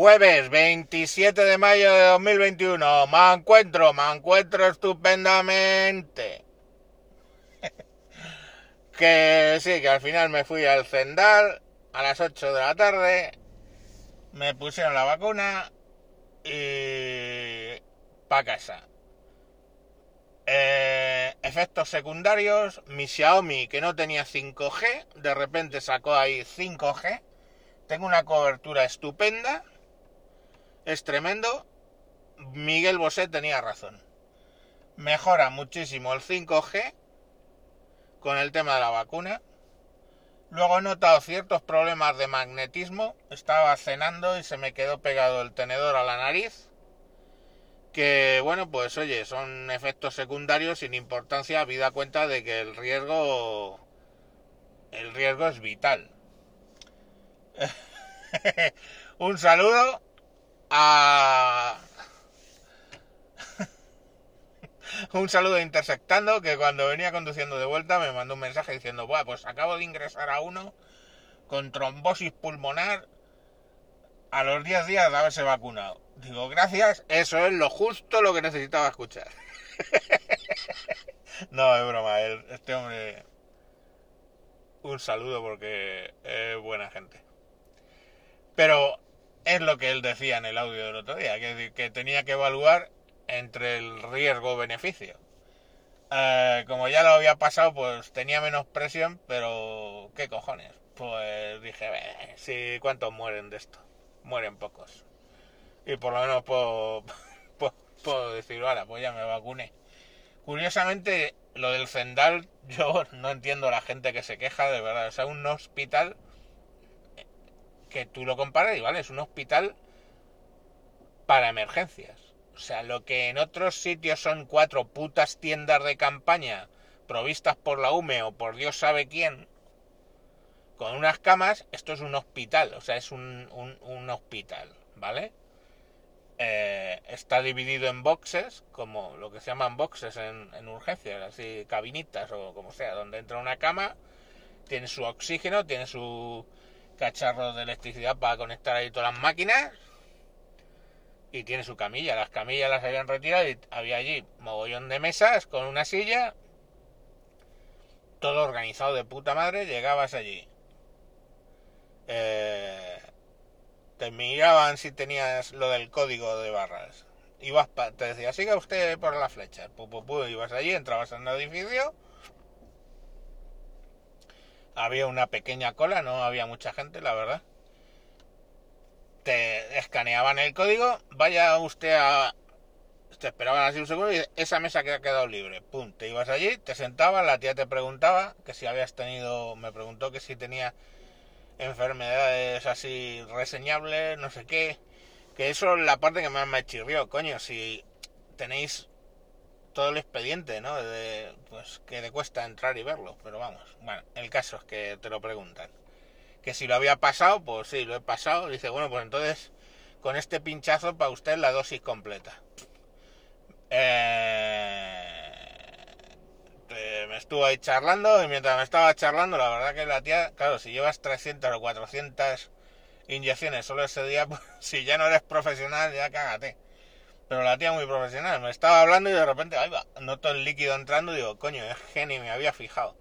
Jueves 27 de mayo de 2021. Me encuentro, me encuentro estupendamente. que sí, que al final me fui al Zendal a las 8 de la tarde. Me pusieron la vacuna y para casa. Eh, efectos secundarios, mi Xiaomi que no tenía 5G, de repente sacó ahí 5G. Tengo una cobertura estupenda, es tremendo. Miguel Bosé tenía razón. Mejora muchísimo el 5G con el tema de la vacuna. Luego he notado ciertos problemas de magnetismo. Estaba cenando y se me quedó pegado el tenedor a la nariz que bueno pues oye son efectos secundarios sin importancia habida cuenta de que el riesgo el riesgo es vital un saludo a un saludo a intersectando que cuando venía conduciendo de vuelta me mandó un mensaje diciendo bueno pues acabo de ingresar a uno con trombosis pulmonar a los 10 días de haberse vacunado Digo, gracias, eso es lo justo lo que necesitaba escuchar. no, es broma, este hombre... Un saludo porque es buena gente. Pero es lo que él decía en el audio del otro día, que, tenía que evaluar entre el riesgo-beneficio. Eh, como ya lo había pasado, pues tenía menos presión, pero ¿qué cojones? Pues dije, sí, ¿cuántos mueren de esto? Mueren pocos y por lo menos puedo, puedo, decir, ahora, pues ya me vacuné. Curiosamente, lo del Zendal, yo no entiendo la gente que se queja, de verdad. O sea, un hospital que tú lo comparas y vale, es un hospital para emergencias. O sea, lo que en otros sitios son cuatro putas tiendas de campaña provistas por la UME o por Dios sabe quién, con unas camas, esto es un hospital, o sea, es un, un hospital, ¿vale? Eh, está dividido en boxes, como lo que se llaman boxes en, urgencias, así cabinitas o como sea, donde entra una cama, tiene su oxígeno, tiene su cacharro de electricidad para conectar ahí todas las máquinas y tiene su camilla. Las camillas las habían retirado y había allí mogollón de mesas con una silla, todo organizado de puta madre, llegabas allí. Eh, te miraban si tenías lo del código de barras. Ibas te decía, siga usted por la flecha. Pu, ibas allí, entrabas en el edificio. Había una pequeña cola, no había mucha gente, la verdad. Te escaneaban el código, vaya usted a... Te esperaban así un segundo y esa mesa que ha quedado libre. Pum, te ibas allí, te sentabas, la tía te preguntaba que si habías tenido... Me preguntó que si tenía enfermedades así reseñables, no sé qué. Que eso es la parte que más me chirrió, coño. Si tenéis todo el expediente, ¿no? De, pues que le cuesta entrar y verlo, pero vamos. Bueno, el caso es que te lo preguntan. Que si lo había pasado, pues sí, lo he pasado. Dice, bueno, pues entonces con este pinchazo para usted la dosis completa. Eh eh, me estuvo ahí charlando y mientras me estaba charlando, la verdad que la tía, claro, si llevas 300 o 400 inyecciones solo ese día, pues, si ya no eres profesional, ya cágate. Pero la tía muy profesional, me estaba hablando y de repente, ahí va, noto el líquido entrando y digo, coño, es genio, me había fijado.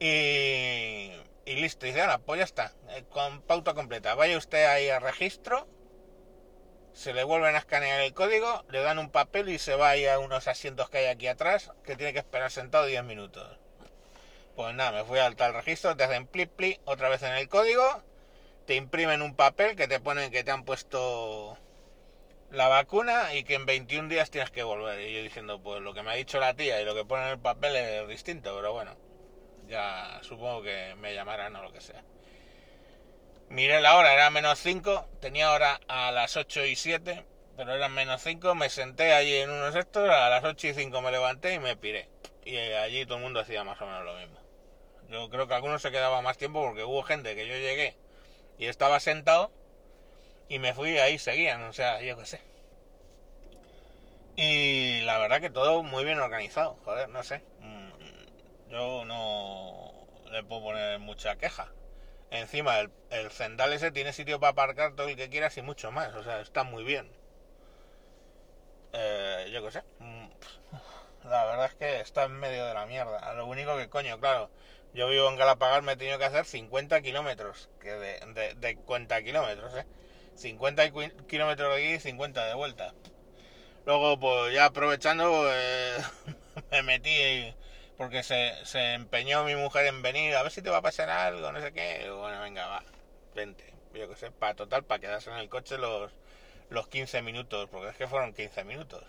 Y, y listo, y dice, ahora, pues ya está, eh, con pauta completa. Vaya usted ahí al registro se le vuelven a escanear el código, le dan un papel y se va ahí a unos asientos que hay aquí atrás, que tiene que esperar sentado 10 minutos. Pues nada, me fui al tal registro, te hacen plip plip otra vez en el código, te imprimen un papel que te ponen que te han puesto la vacuna y que en 21 días tienes que volver. Y yo diciendo, pues lo que me ha dicho la tía y lo que pone en el papel es distinto, pero bueno, ya supongo que me llamarán o lo que sea. Miré la hora, era menos 5, tenía hora a las 8 y 7, pero eran menos 5, me senté allí en unos estos, a las 8 y 5 me levanté y me piré. Y allí todo el mundo hacía más o menos lo mismo. Yo creo que algunos se quedaban más tiempo porque hubo gente que yo llegué y estaba sentado y me fui ahí seguían, o sea, yo qué sé. Y la verdad que todo muy bien organizado, joder, no sé. Mm, yo no le puedo poner mucha queja. Encima, el, el Zendal ese tiene sitio para aparcar todo el que quieras y mucho más. O sea, está muy bien. Eh, yo qué sé. Mm, La verdad es que está en medio de la mierda. Lo único que, coño, claro, yo vivo en Galapagar, me he tenido que hacer 50 kilómetros. Que de, de, de kilómetros, ¿eh? 50 qui- kilómetros de aquí y 50 de vuelta. Luego, pues ya aprovechando, pues, me metí porque se, se empeñó mi mujer en venir a ver si te va a pasar algo, no sé qué. Bueno, venga, va, vente. Yo qué sé, para total, para quedarse en el coche los, los 15 minutos, porque es que fueron 15 minutos.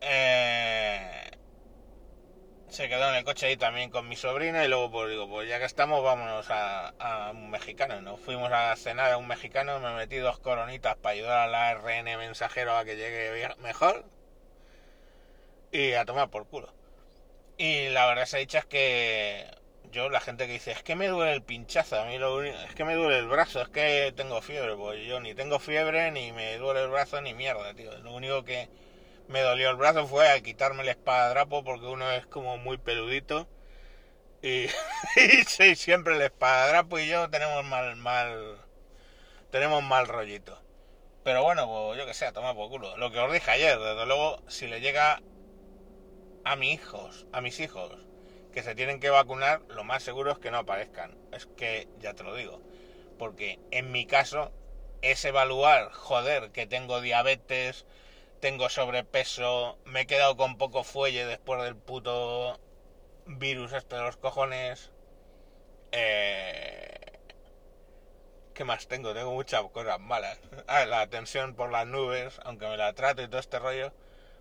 Eh, se quedó en el coche ahí también con mi sobrina y luego pues digo, pues ya que estamos vámonos a, un mexicano. Nos fuimos a cenar a un mexicano, me metí dos coronitas para ayudar a la RN mensajero a que llegue mejor y a tomar por culo. Y la verdad se es que yo, la gente que dice, es que me duele el pinchazo, a mí lo único, es que me duele el brazo, es que tengo fiebre, pues yo ni tengo fiebre, ni me duele el brazo, ni mierda, tío. Lo único que me dolió el brazo fue al quitarme el espadadrapo porque uno es como muy peludito y, sí, siempre el espadadrapo y yo tenemos mal, mal, tenemos mal rollito. Pero bueno, pues yo que sé, a tomar por culo. Lo que os dije ayer, desde luego, si le llega a mis hijos, a mis hijos, que se tienen que vacunar, lo más seguro es que no aparezcan. Es que ya te lo digo. Porque en mi caso es evaluar, joder, que tengo diabetes, tengo sobrepeso, me he quedado con poco fuelle después del puto virus este de los cojones. Eh... ¿Qué más tengo? Tengo muchas cosas malas. Ah, la tensión por las nubes, aunque me la trato y todo este rollo.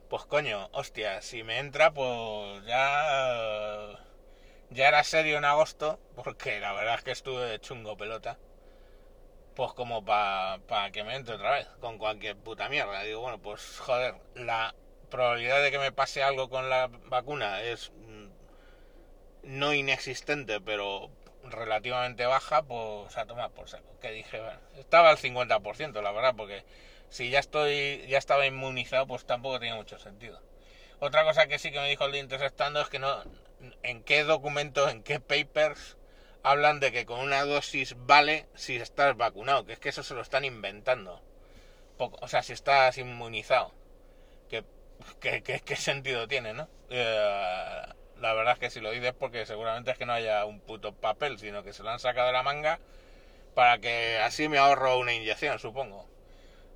Pues coño, hostia, si me entra, pues ya. Ya era serio en agosto, porque la verdad es que estuve chungo pelota. Pues como para que me entre otra vez, con cualquier puta mierda. Digo, bueno, pues joder, la probabilidad de que me pase algo con la vacuna es mm, no inexistente, pero relativamente baja, pues a tomar por saco. Que dije, estaba al 50%, la verdad, porque si ya estoy, ya estaba inmunizado, pues tampoco tenía mucho sentido. Otra cosa que sí que me dijo el de Interestando es que no, en qué documentos, en qué papers hablan de que con una dosis vale si estás vacunado, que es que eso se lo están inventando. O sea, si estás inmunizado. ¿Qué, qué, qué- sentido tiene, no? Eh, la verdad es que si lo dices porque seguramente es que no haya un puto papel, sino que se lo han sacado de la manga para que así me ahorro una inyección, supongo.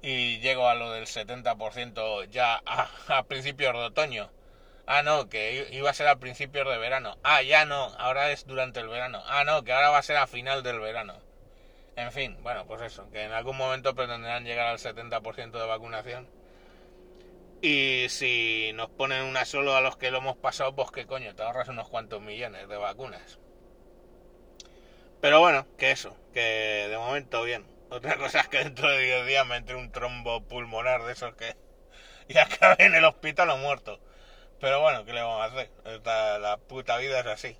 Y llego a lo del 70% ya a principios de otoño. Ah, no, que iba a ser a principios de verano. Ah, ya no, ahora es durante el verano. Ah, no, que ahora va a ser a final del verano. En fin, bueno, pues eso, que en algún momento pretenderán llegar al 70% de vacunación. Y si nos ponen una solo a los que lo hemos pasado, pues qué coño, te ahorras unos cuantos millones de vacunas. Pero bueno, que eso, que de momento bien. Otra cosa es que dentro de 10 días me entre un trombo pulmonar de esos que y acabe en el hospital o muerto. Pero bueno, ¿qué le vamos a hacer? La puta vida es así.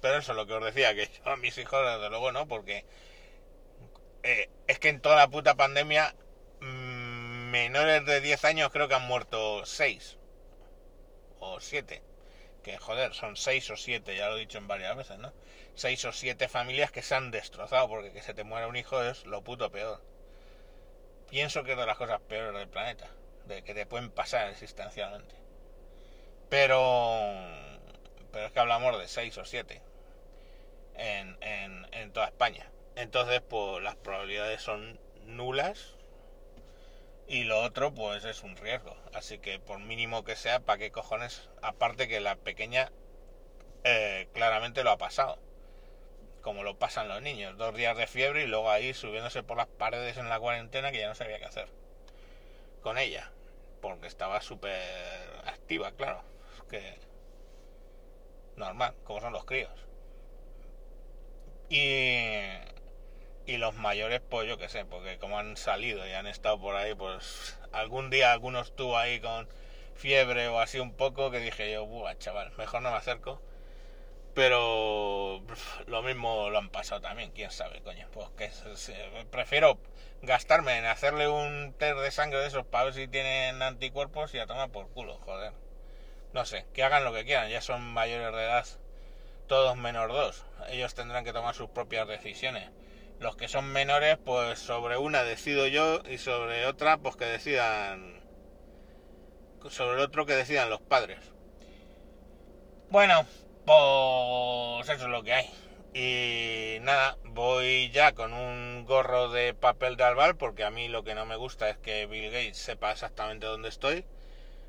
Pero eso es lo que os decía, que yo a mis hijos desde luego no, porque eh, es que en toda la puta pandemia mm, menores de 10 años creo que han muerto 6 o 7. Que joder, son 6 o 7, ya lo he dicho en varias veces, ¿no? 6 o 7 familias que se han destrozado porque que se te muera un hijo es lo puto peor. Pienso que es de las cosas peores del planeta, de que te pueden pasar existencialmente. Pero pero es que hablamos de 6 o 7 en, en, en toda España. Entonces, pues las probabilidades son nulas y lo otro, pues es un riesgo. Así que por mínimo que sea, ¿para qué cojones? Aparte que la pequeña eh, claramente lo ha pasado. Como lo pasan los niños. Dos días de fiebre y luego ahí subiéndose por las paredes en la cuarentena que ya no sabía qué hacer. Con ella. Porque estaba súper activa, claro. Que... Normal, como son los críos. Y... Y los mayores, pues yo qué sé, porque como han salido y han estado por ahí, pues algún día alguno estuvo ahí con fiebre o así un poco que dije yo, buah, chaval, mejor no me acerco. Pero lo mismo lo han pasado también, quién sabe, coño. Pues que prefiero gastarme en hacerle un test de sangre de esos para ver si tienen anticuerpos y a tomar por culo, joder. No sé, que hagan lo que quieran, ya son mayores de edad todos menor 2. Ellos tendrán que tomar sus propias decisiones. Los que son menores, pues sobre una decido yo y sobre otra, pues que decidan. Sobre el otro que decidan los padres. Bueno, pues eso es lo que hay. Y nada, voy ya con un gorro de papel de albal porque a mí lo que no me gusta es que Bill Gates sepa exactamente dónde estoy.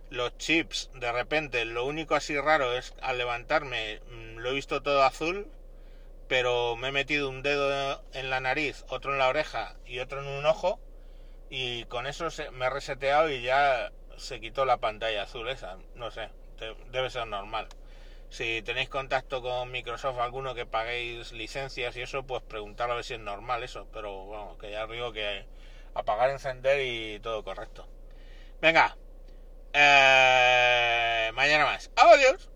Los chips, de repente, lo único así raro es al levantarme mm, lo he visto todo azul, pero me he metido un dedo en la nariz, otro en la oreja y otro en un ojo y con eso me he reseteado y ya se quitó la pantalla azul esa. No sé, debe ser normal. Si tenéis contacto con Microsoft, alguno que paguéis licencias y eso, pues preguntar a ver si es normal eso. Pero bueno, que ya digo que apagar, encender y todo correcto. Venga, eh, mañana más. Adiós.